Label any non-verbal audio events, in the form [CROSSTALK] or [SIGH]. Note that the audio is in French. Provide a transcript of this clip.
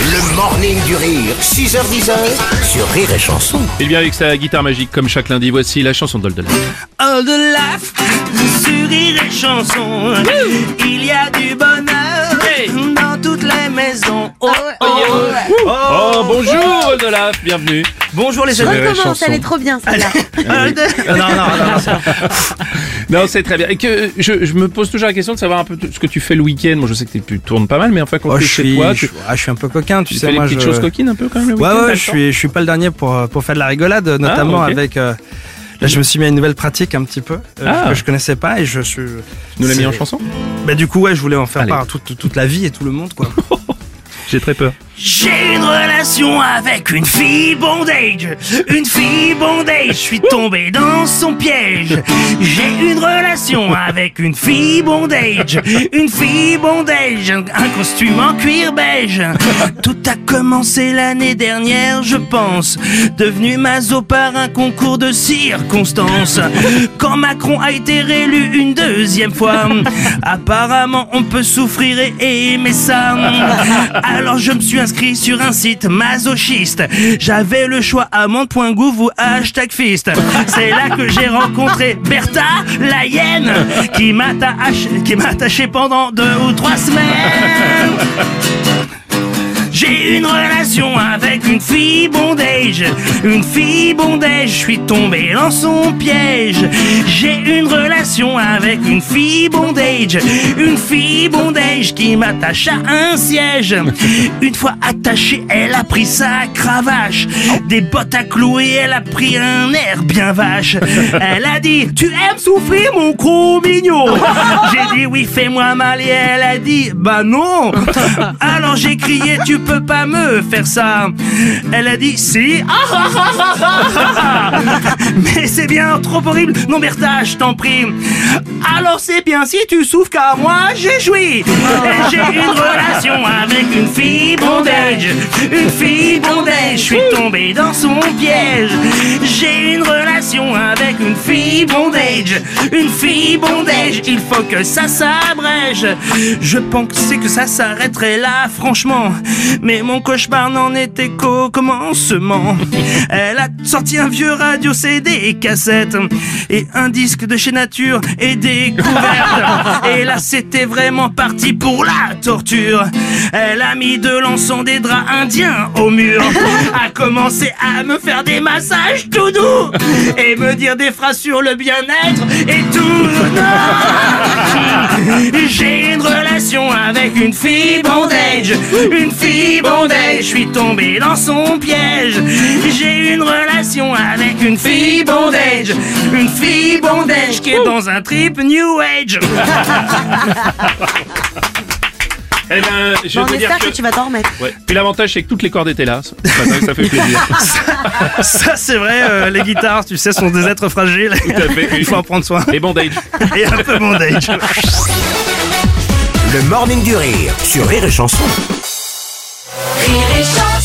Le morning du rire, 6h10 sur Rire et Chanson. Et bien avec sa guitare magique comme chaque lundi, voici la chanson d'Oldelaf. Oh de laugh sur Rire et Chanson. Il y a du bonheur dans toutes les maisons. Oh, oh, oh. Oh bonjour Oldelaf, bienvenue. Bonjour les amis. Recommence, elle est trop bien celle-là. Euh, de- Non, non, non, non, c'est- [LAUGHS] Non c'est très bien. Et que je, je me pose toujours la question de savoir un peu ce que tu fais le week-end. Moi je sais que tu tournes pas mal, mais enfin quand Oh, tu es je chez suis, toi, je, tu, ah, je suis un peu coquin, tu, tu sais. fais des moi, petites je... choses coquines un peu quand même le Ouais, ouais, je suis, je suis pas le dernier pour, euh, pour faire de la rigolade, notamment ok. avec. euh, Là, je me suis mis à une nouvelle pratique un petit peu euh, Ah. que je connaissais pas et je suis. Tu nous l'as mis en chanson Bah du coup, ouais, je voulais en faire Allez. part à toute, toute la vie et tout le monde, quoi. [LAUGHS] J'ai très peur. J'ai une relation avec une fille bondage, une fille bondage, je suis tombé dans son piège. J'ai une relation avec une fille bondage, une fille bondage, un costume en cuir beige. Tout a commencé l'année dernière, je pense, devenu maso par un concours de circonstances. Quand Macron a été réélu une deuxième fois, apparemment on peut souffrir et aimer ça. Alors je me suis inscrit sur un site masochiste. J'avais le choix amande.gouv ou hashtag fist. C'est là que j'ai rencontré Bertha, la hyène, qui m'a attaché, pendant deux ou trois semaines. [LAUGHS] J'ai une relation avec une fille bondage, une fille bondage, je suis tombé dans son piège. J'ai une relation avec une fille bondage, une fille bondage qui m'attache à un siège. Une fois attachée, elle a pris sa cravache, des bottes à clouer, elle a pris un air bien vache. Elle a dit, tu aimes souffrir mon gros mignon J'ai dit oui, fais-moi mal et elle a dit, bah non Alors j'ai crié, tu peux pas me faire ça. Elle a dit, si. Ah, ah, ah. Mais c'est bien trop horrible. Non Bertha, je t'en prie. Alors c'est bien si tu souffres car moi j'ai joui. J'ai une relation avec une fille bondage Une fille bondage, je suis tombé dans son piège. J'ai une relation avec fille bondage Une fille bondage, il faut que ça s'abrège. Je pensais que ça s'arrêterait là franchement. Mais mon cauchemar n'en était qu'au commencement. Elle a sorti un vieux radio CD et cassette. Et un disque de chez Nature et découverte Et là c'était vraiment parti pour la torture. Elle a mis de l'encens des draps indiens au mur. A commencé à me faire des massages tout doux Et me dire des phrases sur le bien-être et tout. [LAUGHS] J'ai une relation avec une fille bondage Une fille bondage, je suis tombé dans son piège. J'ai une relation avec une fille bondage Une fille bondage qui est dans un trip New Age [LAUGHS] Eh ben, je Bon, veux on dire espère que... que tu vas t'en remettre. Ouais. Puis l'avantage c'est que toutes les cordes étaient là. Ça fait plaisir. [LAUGHS] Ça c'est vrai, euh, les guitares, tu sais, sont des êtres fragiles Tout à fait. Il faut en prendre soin Et bondage. Et un peu bondage Le morning du rire sur Rire et Chanson. Rire et chanson